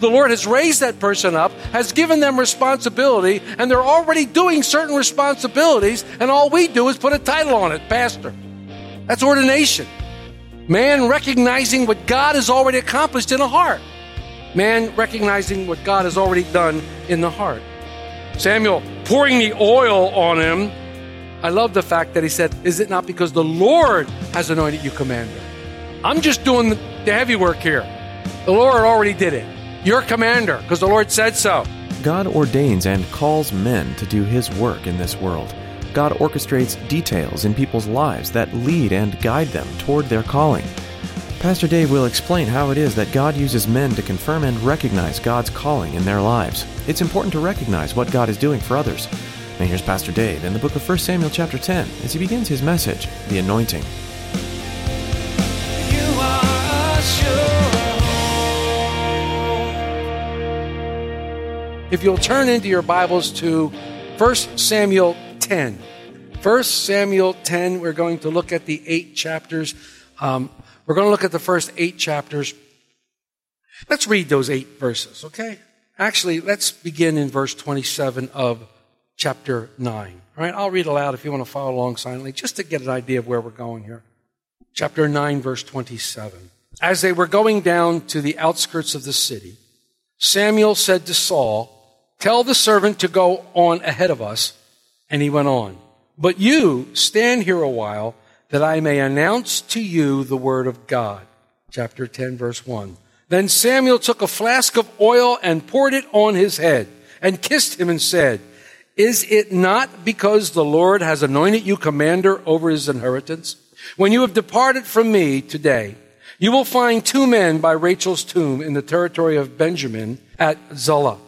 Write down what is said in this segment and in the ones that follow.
The Lord has raised that person up, has given them responsibility, and they're already doing certain responsibilities, and all we do is put a title on it pastor. That's ordination. Man recognizing what God has already accomplished in a heart. Man recognizing what God has already done in the heart. Samuel pouring the oil on him. I love the fact that he said, Is it not because the Lord has anointed you commander? I'm just doing the heavy work here. The Lord already did it. You're commander because the Lord said so. God ordains and calls men to do His work in this world. God orchestrates details in people's lives that lead and guide them toward their calling. Pastor Dave will explain how it is that God uses men to confirm and recognize God's calling in their lives. It's important to recognize what God is doing for others. And here's Pastor Dave in the book of 1 Samuel chapter 10 as he begins his message, The Anointing. If you'll turn into your Bibles to 1 Samuel 10. 1 Samuel 10, we're going to look at the eight chapters. Um, we're going to look at the first eight chapters. Let's read those eight verses, okay? Actually, let's begin in verse 27 of chapter 9. All right, I'll read aloud if you want to follow along silently, just to get an idea of where we're going here. Chapter 9, verse 27. As they were going down to the outskirts of the city, Samuel said to Saul, Tell the servant to go on ahead of us. And he went on. But you stand here a while that I may announce to you the word of God. Chapter 10, verse 1. Then Samuel took a flask of oil and poured it on his head and kissed him and said, Is it not because the Lord has anointed you commander over his inheritance? When you have departed from me today, you will find two men by Rachel's tomb in the territory of Benjamin at Zelzah.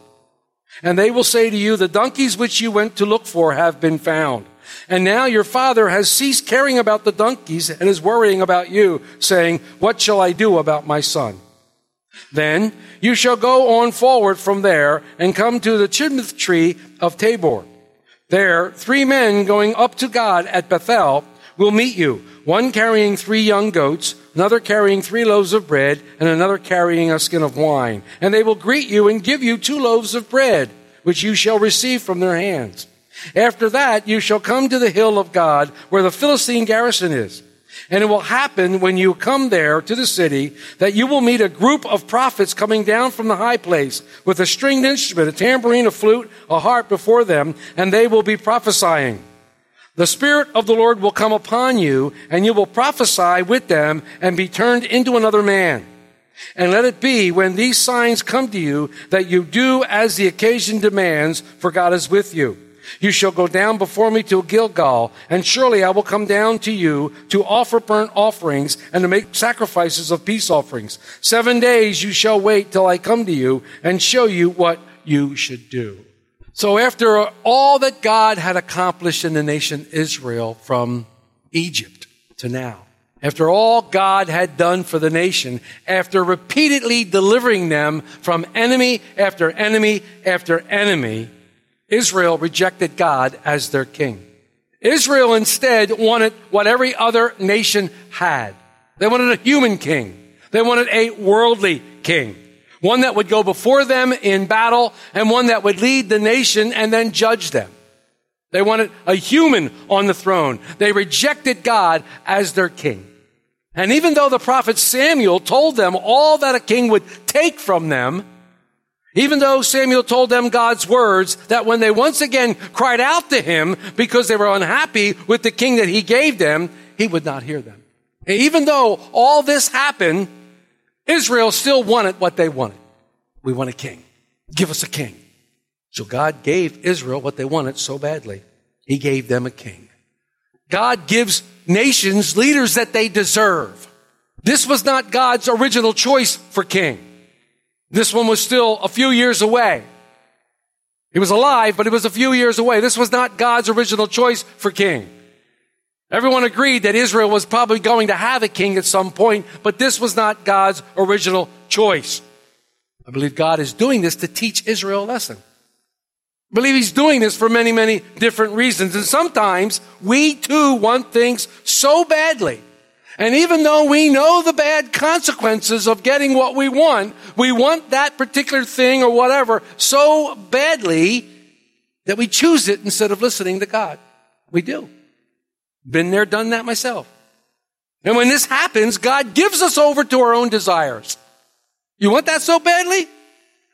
And they will say to you, the donkeys which you went to look for have been found. And now your father has ceased caring about the donkeys and is worrying about you, saying, What shall I do about my son? Then you shall go on forward from there and come to the terebinth tree of Tabor. There, three men going up to God at Bethel will meet you, one carrying three young goats, another carrying three loaves of bread, and another carrying a skin of wine. And they will greet you and give you two loaves of bread, which you shall receive from their hands. After that, you shall come to the hill of God, where the Philistine garrison is. And it will happen when you come there to the city that you will meet a group of prophets coming down from the high place with a stringed instrument, a tambourine, a flute, a harp before them, and they will be prophesying. The Spirit of the Lord will come upon you, and you will prophesy with them and be turned into another man. And let it be when these signs come to you that you do as the occasion demands, for God is with you. You shall go down before me to Gilgal, and surely I will come down to you to offer burnt offerings and to make sacrifices of peace offerings. Seven days you shall wait till I come to you and show you what you should do. So after all that God had accomplished in the nation Israel from Egypt to now, after all God had done for the nation, after repeatedly delivering them from enemy after enemy after enemy, Israel rejected God as their king. Israel instead wanted what every other nation had. They wanted a human king. They wanted a worldly king. One that would go before them in battle and one that would lead the nation and then judge them. They wanted a human on the throne. They rejected God as their king. And even though the prophet Samuel told them all that a king would take from them, even though Samuel told them God's words that when they once again cried out to him because they were unhappy with the king that he gave them, he would not hear them. Even though all this happened, Israel still wanted what they wanted. We want a king. Give us a king. So God gave Israel what they wanted so badly. He gave them a king. God gives nations leaders that they deserve. This was not God's original choice for king. This one was still a few years away. He was alive, but he was a few years away. This was not God's original choice for king. Everyone agreed that Israel was probably going to have a king at some point, but this was not God's original choice. I believe God is doing this to teach Israel a lesson. I believe He's doing this for many, many different reasons. And sometimes we too want things so badly. And even though we know the bad consequences of getting what we want, we want that particular thing or whatever so badly that we choose it instead of listening to God. We do. Been there, done that myself. And when this happens, God gives us over to our own desires. You want that so badly?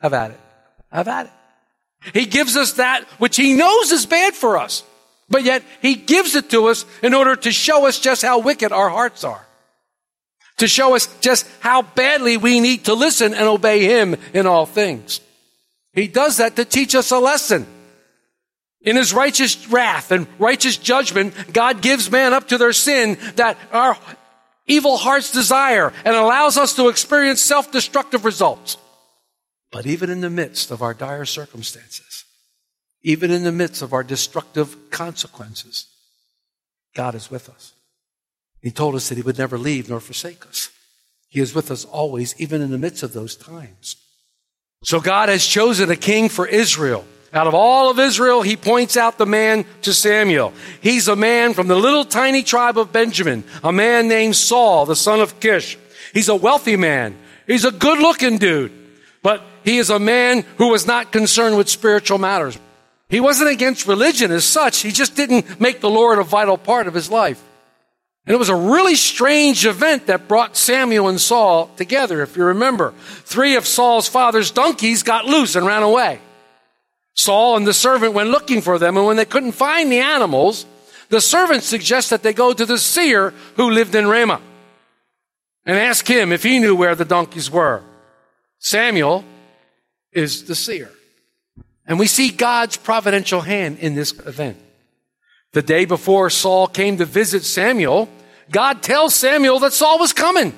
Have at it. Have at it. He gives us that which he knows is bad for us. But yet he gives it to us in order to show us just how wicked our hearts are. To show us just how badly we need to listen and obey him in all things. He does that to teach us a lesson. In his righteous wrath and righteous judgment, God gives man up to their sin that our evil hearts desire and allows us to experience self-destructive results. But even in the midst of our dire circumstances, even in the midst of our destructive consequences, God is with us. He told us that He would never leave nor forsake us. He is with us always, even in the midst of those times. So God has chosen a king for Israel. Out of all of Israel, he points out the man to Samuel. He's a man from the little tiny tribe of Benjamin, a man named Saul, the son of Kish. He's a wealthy man. He's a good looking dude, but he is a man who was not concerned with spiritual matters. He wasn't against religion as such. He just didn't make the Lord a vital part of his life. And it was a really strange event that brought Samuel and Saul together, if you remember. Three of Saul's father's donkeys got loose and ran away. Saul and the servant went looking for them, and when they couldn't find the animals, the servant suggests that they go to the seer who lived in Ramah and ask him if he knew where the donkeys were. Samuel is the seer. And we see God's providential hand in this event. The day before Saul came to visit Samuel, God tells Samuel that Saul was coming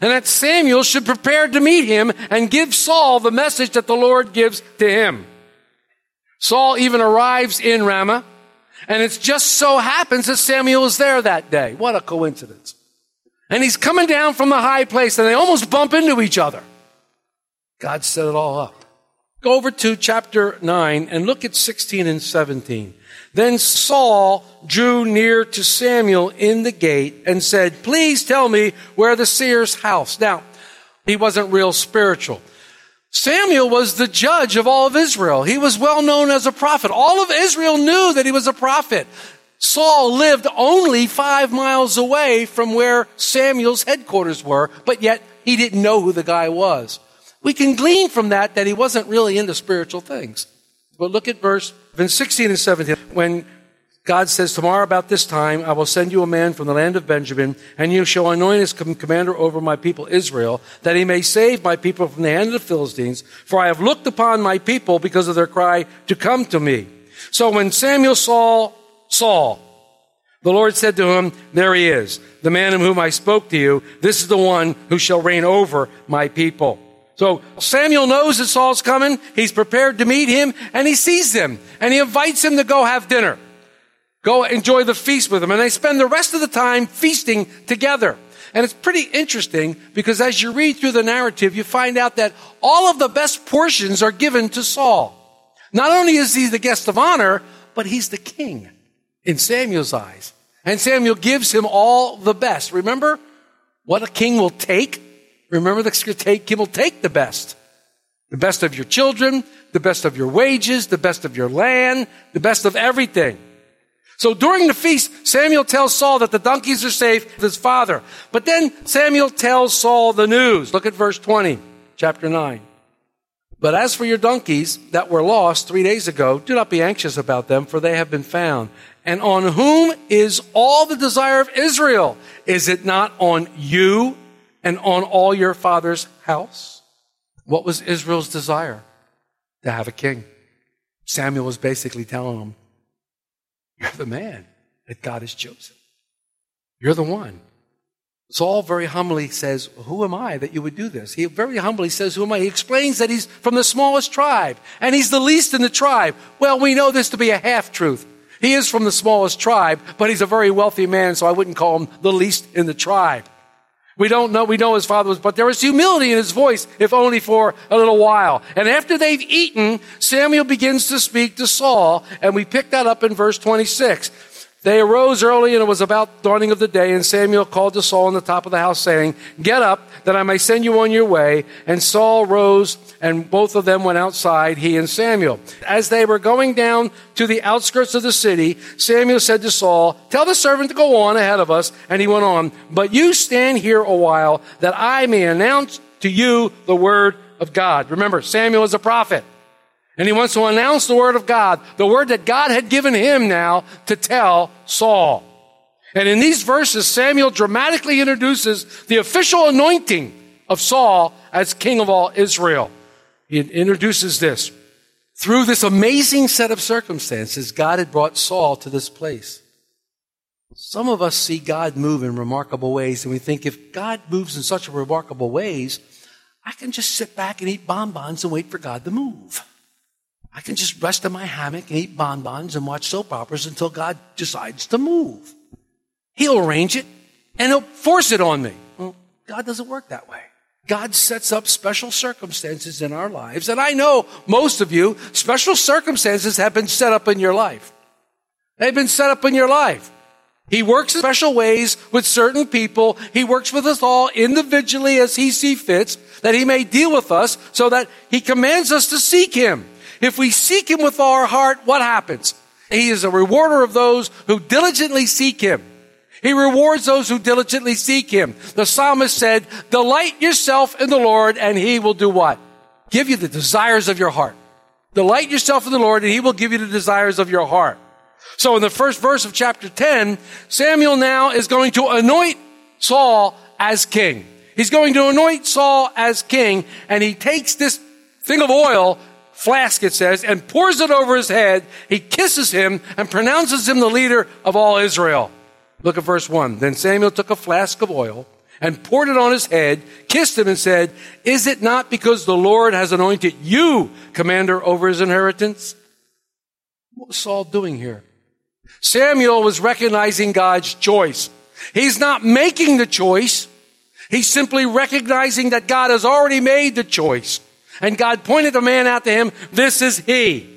and that Samuel should prepare to meet him and give Saul the message that the Lord gives to him. Saul even arrives in Ramah, and it just so happens that Samuel is there that day. What a coincidence. And he's coming down from the high place, and they almost bump into each other. God set it all up. Go over to chapter 9 and look at 16 and 17. Then Saul drew near to Samuel in the gate and said, Please tell me where the seer's house. Now, he wasn't real spiritual. Samuel was the judge of all of Israel. He was well known as a prophet. All of Israel knew that he was a prophet. Saul lived only five miles away from where Samuel's headquarters were, but yet he didn't know who the guy was. We can glean from that that he wasn't really into spiritual things. But look at verse 16 and 17. When God says, Tomorrow about this time, I will send you a man from the land of Benjamin, and you shall anoint as commander over my people Israel, that he may save my people from the hand of the Philistines. For I have looked upon my people because of their cry to come to me. So when Samuel saw Saul, the Lord said to him, There he is, the man of whom I spoke to you. This is the one who shall reign over my people. So Samuel knows that Saul's coming. He's prepared to meet him and he sees him and he invites him to go have dinner. Go enjoy the feast with them. And they spend the rest of the time feasting together. And it's pretty interesting because as you read through the narrative, you find out that all of the best portions are given to Saul. Not only is he the guest of honor, but he's the king in Samuel's eyes. And Samuel gives him all the best. Remember what a king will take? Remember the he will take the best. The best of your children, the best of your wages, the best of your land, the best of everything. So during the feast, Samuel tells Saul that the donkeys are safe with his father. But then Samuel tells Saul the news. Look at verse 20, chapter 9. But as for your donkeys that were lost three days ago, do not be anxious about them, for they have been found. And on whom is all the desire of Israel? Is it not on you and on all your father's house? What was Israel's desire? To have a king. Samuel was basically telling them, You're the man that God has chosen. You're the one. Saul very humbly says, Who am I that you would do this? He very humbly says, Who am I? He explains that he's from the smallest tribe and he's the least in the tribe. Well, we know this to be a half truth. He is from the smallest tribe, but he's a very wealthy man, so I wouldn't call him the least in the tribe. We don't know, we know his father was, but there was humility in his voice, if only for a little while. And after they've eaten, Samuel begins to speak to Saul, and we pick that up in verse 26. They arose early, and it was about dawning of the day, and Samuel called to Saul on the top of the house, saying, Get up, that I may send you on your way. And Saul rose, and both of them went outside, he and Samuel. As they were going down to the outskirts of the city, Samuel said to Saul, Tell the servant to go on ahead of us. And he went on, But you stand here a while, that I may announce to you the word of God. Remember, Samuel is a prophet. And he wants to announce the word of God, the word that God had given him now to tell Saul. And in these verses, Samuel dramatically introduces the official anointing of Saul as king of all Israel. He introduces this. Through this amazing set of circumstances, God had brought Saul to this place. Some of us see God move in remarkable ways, and we think if God moves in such remarkable ways, I can just sit back and eat bonbons and wait for God to move. I can just rest in my hammock and eat bonbons and watch soap operas until God decides to move. He'll arrange it and he'll force it on me. Well, God doesn't work that way. God sets up special circumstances in our lives. And I know most of you, special circumstances have been set up in your life. They've been set up in your life. He works in special ways with certain people. He works with us all individually as he sees fits, that he may deal with us so that he commands us to seek him. If we seek him with our heart, what happens? He is a rewarder of those who diligently seek him. He rewards those who diligently seek him. The psalmist said, delight yourself in the Lord and he will do what? Give you the desires of your heart. Delight yourself in the Lord and he will give you the desires of your heart. So in the first verse of chapter 10, Samuel now is going to anoint Saul as king. He's going to anoint Saul as king and he takes this thing of oil flask, it says, and pours it over his head. He kisses him and pronounces him the leader of all Israel. Look at verse 1. Then Samuel took a flask of oil and poured it on his head, kissed him, and said, Is it not because the Lord has anointed you commander over his inheritance? What was Saul doing here? Samuel was recognizing God's choice. He's not making the choice. He's simply recognizing that God has already made the choice. And God pointed the man out to him, this is he.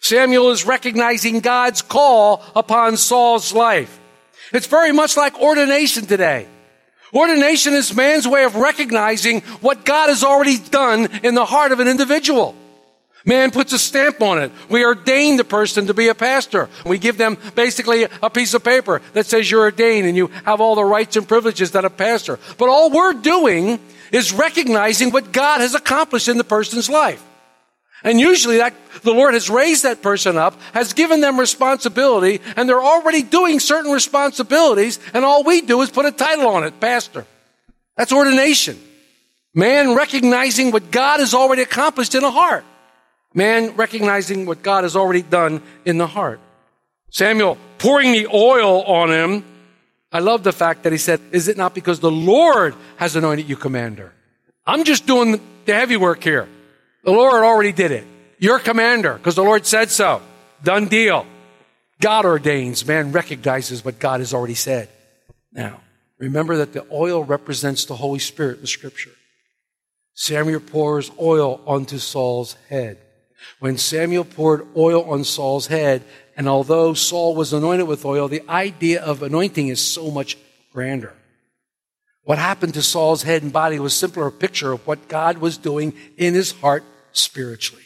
Samuel is recognizing God's call upon Saul's life. It's very much like ordination today. Ordination is man's way of recognizing what God has already done in the heart of an individual. Man puts a stamp on it. We ordain the person to be a pastor. We give them basically a piece of paper that says you're ordained and you have all the rights and privileges that a pastor. But all we're doing is recognizing what God has accomplished in the person's life. And usually that the Lord has raised that person up, has given them responsibility, and they're already doing certain responsibilities, and all we do is put a title on it, pastor. That's ordination. Man recognizing what God has already accomplished in a heart. Man recognizing what God has already done in the heart. Samuel pouring the oil on him I love the fact that he said, Is it not because the Lord has anointed you commander? I'm just doing the heavy work here. The Lord already did it. You're commander because the Lord said so. Done deal. God ordains, man recognizes what God has already said. Now, remember that the oil represents the Holy Spirit in Scripture. Samuel pours oil onto Saul's head. When Samuel poured oil on Saul's head, and although Saul was anointed with oil, the idea of anointing is so much grander. What happened to Saul's head and body was simply a picture of what God was doing in his heart spiritually.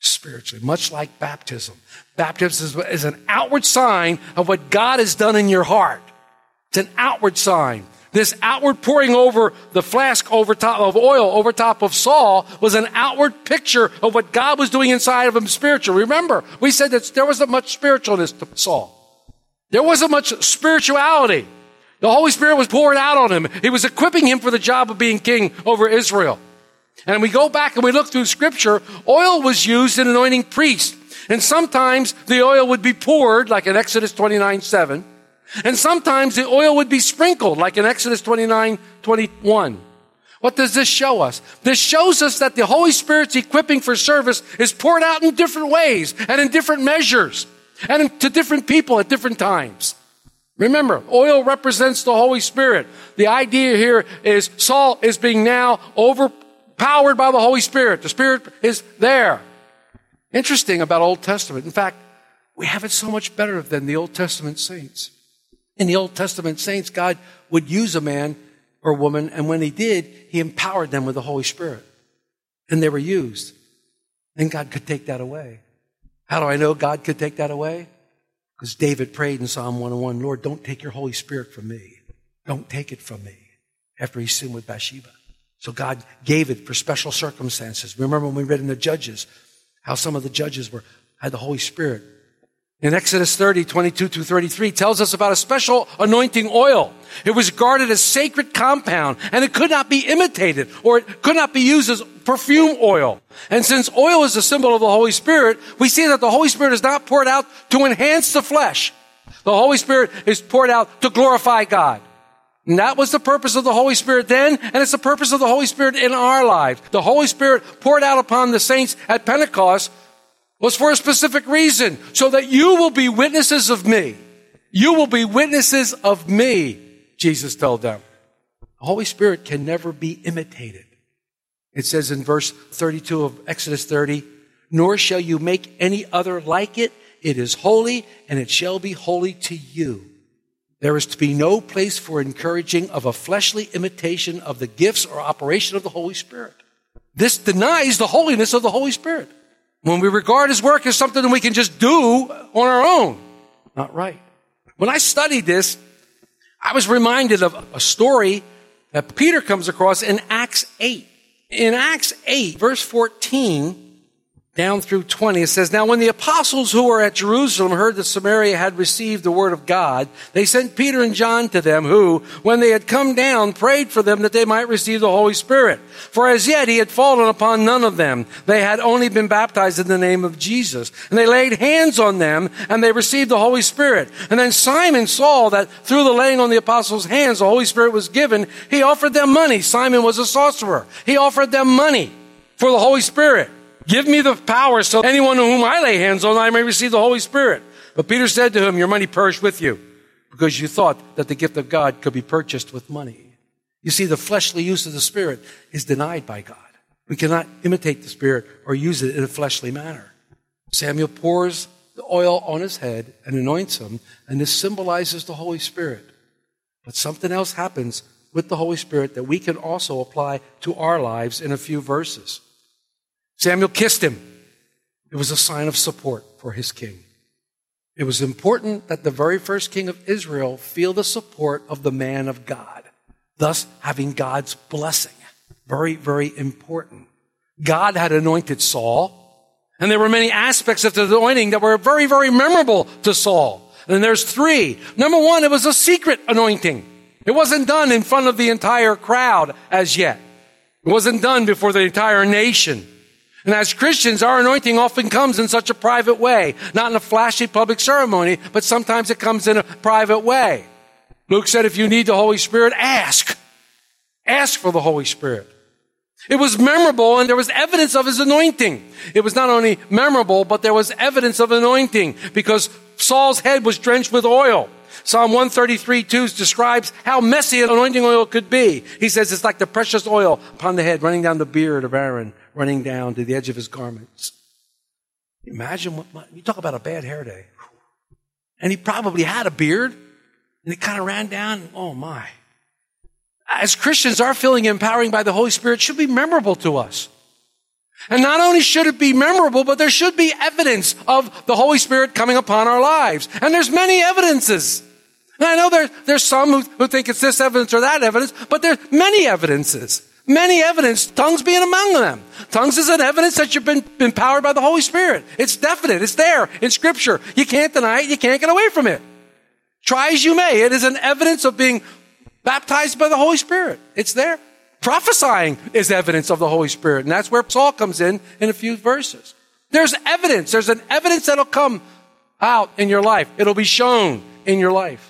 Spiritually, much like baptism. Baptism is an outward sign of what God has done in your heart. It's an outward sign. This outward pouring over the flask over top of oil over top of Saul was an outward picture of what God was doing inside of him spiritually. Remember, we said that there wasn't much spiritualness to Saul. There wasn't much spirituality. The Holy Spirit was poured out on him. He was equipping him for the job of being king over Israel. And we go back and we look through scripture, oil was used in anointing priests. And sometimes the oil would be poured, like in Exodus 29 7. And sometimes the oil would be sprinkled, like in Exodus 29, 21. What does this show us? This shows us that the Holy Spirit's equipping for service is poured out in different ways and in different measures and to different people at different times. Remember, oil represents the Holy Spirit. The idea here is Saul is being now overpowered by the Holy Spirit. The Spirit is there. Interesting about Old Testament. In fact, we have it so much better than the Old Testament saints. In the Old Testament saints, God would use a man or woman, and when he did, he empowered them with the Holy Spirit. And they were used. And God could take that away. How do I know God could take that away? Because David prayed in Psalm 101, Lord, don't take your Holy Spirit from me. Don't take it from me after he sinned with Bathsheba. So God gave it for special circumstances. Remember when we read in the Judges how some of the judges were had the Holy Spirit. In Exodus 30, 22 to 33 tells us about a special anointing oil. It was guarded as sacred compound and it could not be imitated or it could not be used as perfume oil. And since oil is a symbol of the Holy Spirit, we see that the Holy Spirit is not poured out to enhance the flesh. The Holy Spirit is poured out to glorify God. And that was the purpose of the Holy Spirit then, and it's the purpose of the Holy Spirit in our lives. The Holy Spirit poured out upon the saints at Pentecost was for a specific reason, so that you will be witnesses of me. You will be witnesses of me, Jesus told them. The Holy Spirit can never be imitated. It says in verse 32 of Exodus 30, nor shall you make any other like it. It is holy and it shall be holy to you. There is to be no place for encouraging of a fleshly imitation of the gifts or operation of the Holy Spirit. This denies the holiness of the Holy Spirit. When we regard his work as something that we can just do on our own. Not right. When I studied this, I was reminded of a story that Peter comes across in Acts 8. In Acts 8, verse 14, down through 20, it says, Now when the apostles who were at Jerusalem heard that Samaria had received the word of God, they sent Peter and John to them, who, when they had come down, prayed for them that they might receive the Holy Spirit. For as yet he had fallen upon none of them. They had only been baptized in the name of Jesus. And they laid hands on them, and they received the Holy Spirit. And then Simon saw that through the laying on the apostles' hands, the Holy Spirit was given. He offered them money. Simon was a sorcerer. He offered them money for the Holy Spirit. Give me the power so anyone whom I lay hands on, I may receive the Holy Spirit. But Peter said to him, Your money perished with you because you thought that the gift of God could be purchased with money. You see, the fleshly use of the Spirit is denied by God. We cannot imitate the Spirit or use it in a fleshly manner. Samuel pours the oil on his head and anoints him, and this symbolizes the Holy Spirit. But something else happens with the Holy Spirit that we can also apply to our lives in a few verses. Samuel kissed him. It was a sign of support for his king. It was important that the very first king of Israel feel the support of the man of God, thus having God's blessing. Very, very important. God had anointed Saul, and there were many aspects of the anointing that were very, very memorable to Saul. And there's three. Number one, it was a secret anointing. It wasn't done in front of the entire crowd as yet. It wasn't done before the entire nation. And as Christians, our anointing often comes in such a private way, not in a flashy public ceremony, but sometimes it comes in a private way. Luke said, if you need the Holy Spirit, ask. Ask for the Holy Spirit. It was memorable and there was evidence of his anointing. It was not only memorable, but there was evidence of anointing because Saul's head was drenched with oil. Psalm 133 2 describes how messy an anointing oil could be. He says it's like the precious oil upon the head running down the beard of Aaron running down to the edge of his garments. Imagine what, you talk about a bad hair day. And he probably had a beard and it kind of ran down. Oh my. As Christians, our feeling empowering by the Holy Spirit should be memorable to us. And not only should it be memorable, but there should be evidence of the Holy Spirit coming upon our lives. And there's many evidences. And I know there, there's some who, who think it's this evidence or that evidence, but there's many evidences. Many evidence, tongues being among them. Tongues is an evidence that you've been empowered by the Holy Spirit. It's definite. It's there in scripture. You can't deny it. You can't get away from it. Try as you may. It is an evidence of being baptized by the Holy Spirit. It's there. Prophesying is evidence of the Holy Spirit. And that's where Saul comes in in a few verses. There's evidence. There's an evidence that'll come out in your life. It'll be shown in your life.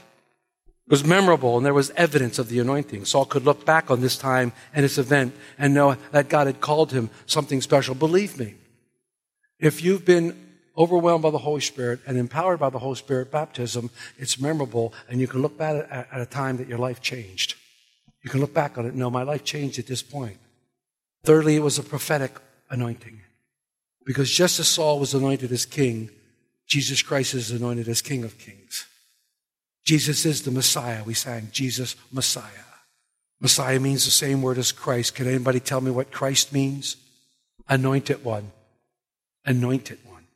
Was memorable and there was evidence of the anointing. Saul could look back on this time and this event and know that God had called him something special. Believe me, if you've been overwhelmed by the Holy Spirit and empowered by the Holy Spirit baptism, it's memorable and you can look back at a time that your life changed. You can look back on it and know my life changed at this point. Thirdly, it was a prophetic anointing. Because just as Saul was anointed as king, Jesus Christ is anointed as King of Kings. Jesus is the Messiah. We sang Jesus Messiah. Messiah means the same word as Christ. Can anybody tell me what Christ means? Anointed one. Anointed one.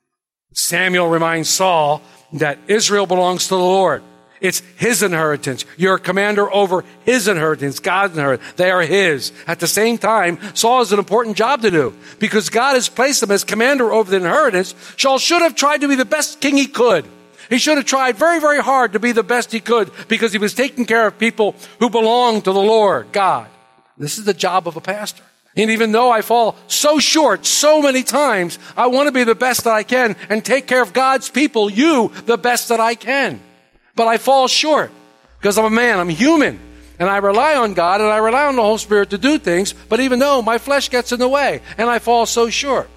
Samuel reminds Saul that Israel belongs to the Lord. It's his inheritance. You're a commander over his inheritance, God's inheritance. They are his. At the same time, Saul has an important job to do because God has placed him as commander over the inheritance. Saul should have tried to be the best king he could. He should have tried very, very hard to be the best he could because he was taking care of people who belong to the Lord, God. This is the job of a pastor. And even though I fall so short so many times, I want to be the best that I can and take care of God's people, you, the best that I can. But I fall short because I'm a man, I'm human. And I rely on God and I rely on the Holy Spirit to do things, but even though my flesh gets in the way and I fall so short,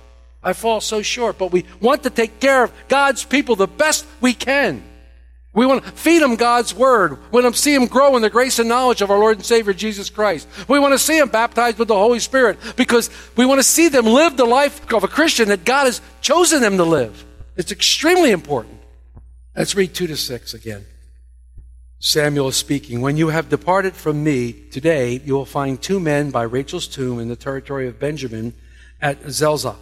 I fall so short. But we want to take care of God's people the best we can. We want to feed them God's word. We want to see them grow in the grace and knowledge of our Lord and Savior Jesus Christ. We want to see them baptized with the Holy Spirit because we want to see them live the life of a Christian that God has chosen them to live. It's extremely important. Let's read 2 to 6 again. Samuel is speaking. When you have departed from me today, you will find two men by Rachel's tomb in the territory of Benjamin at Zelzah.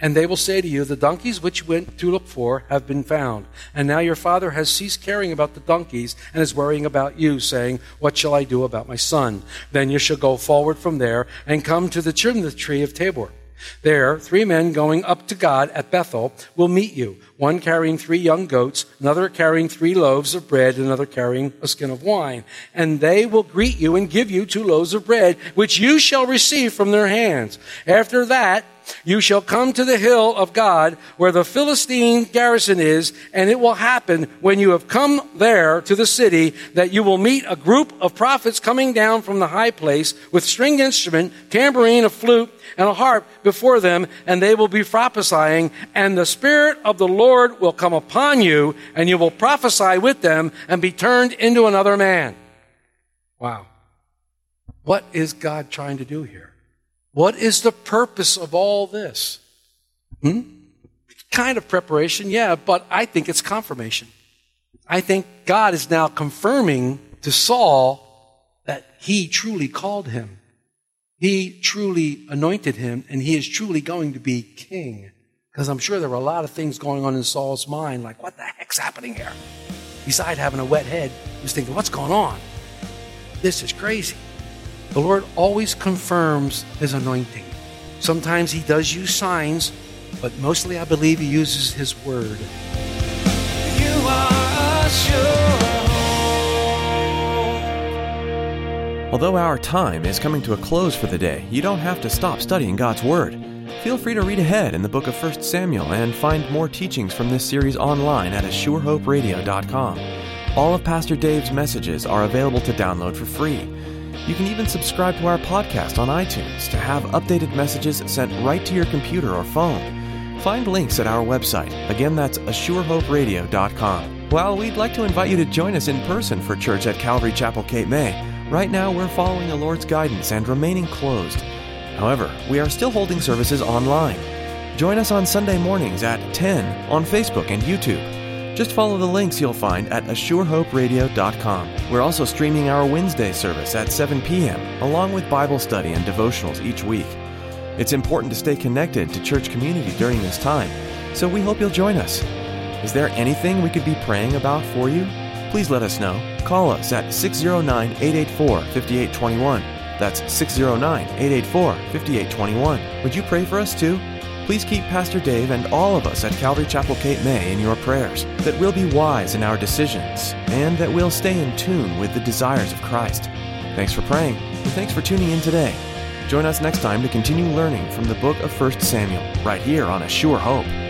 And they will say to you, The donkeys which you went to look for have been found. And now your father has ceased caring about the donkeys and is worrying about you, saying, What shall I do about my son? Then you shall go forward from there and come to the tree of Tabor. There, three men going up to God at Bethel will meet you, one carrying three young goats, another carrying three loaves of bread, and another carrying a skin of wine. And they will greet you and give you two loaves of bread, which you shall receive from their hands. After that, you shall come to the hill of God where the Philistine garrison is, and it will happen when you have come there to the city that you will meet a group of prophets coming down from the high place with stringed instrument, tambourine, a flute, and a harp before them, and they will be prophesying, and the Spirit of the Lord will come upon you, and you will prophesy with them and be turned into another man. Wow. What is God trying to do here? What is the purpose of all this? Hmm? Kind of preparation, yeah, but I think it's confirmation. I think God is now confirming to Saul that he truly called him. He truly anointed him, and he is truly going to be king. Because I'm sure there were a lot of things going on in Saul's mind, like, what the heck's happening here? Besides having a wet head, he was thinking, what's going on? This is crazy. The Lord always confirms his anointing. Sometimes he does use signs, but mostly I believe he uses his word. You are assured. Although our time is coming to a close for the day, you don't have to stop studying God's Word. Feel free to read ahead in the book of 1 Samuel and find more teachings from this series online at ASureHopeRadio.com. All of Pastor Dave's messages are available to download for free. You can even subscribe to our podcast on iTunes to have updated messages sent right to your computer or phone. Find links at our website. Again, that's ASureHopeRadio.com. While we'd like to invite you to join us in person for church at Calvary Chapel Cape May, right now we're following the Lord's guidance and remaining closed. However, we are still holding services online. Join us on Sunday mornings at 10 on Facebook and YouTube. Just follow the links you'll find at ASureHopeRadio.com. We're also streaming our Wednesday service at 7 p.m., along with Bible study and devotionals each week. It's important to stay connected to church community during this time, so we hope you'll join us. Is there anything we could be praying about for you? Please let us know. Call us at 609 884 5821. That's 609 884 5821. Would you pray for us too? Please keep Pastor Dave and all of us at Calvary Chapel Cape May in your prayers, that we'll be wise in our decisions, and that we'll stay in tune with the desires of Christ. Thanks for praying, and thanks for tuning in today. Join us next time to continue learning from the book of 1 Samuel, right here on A Sure Hope.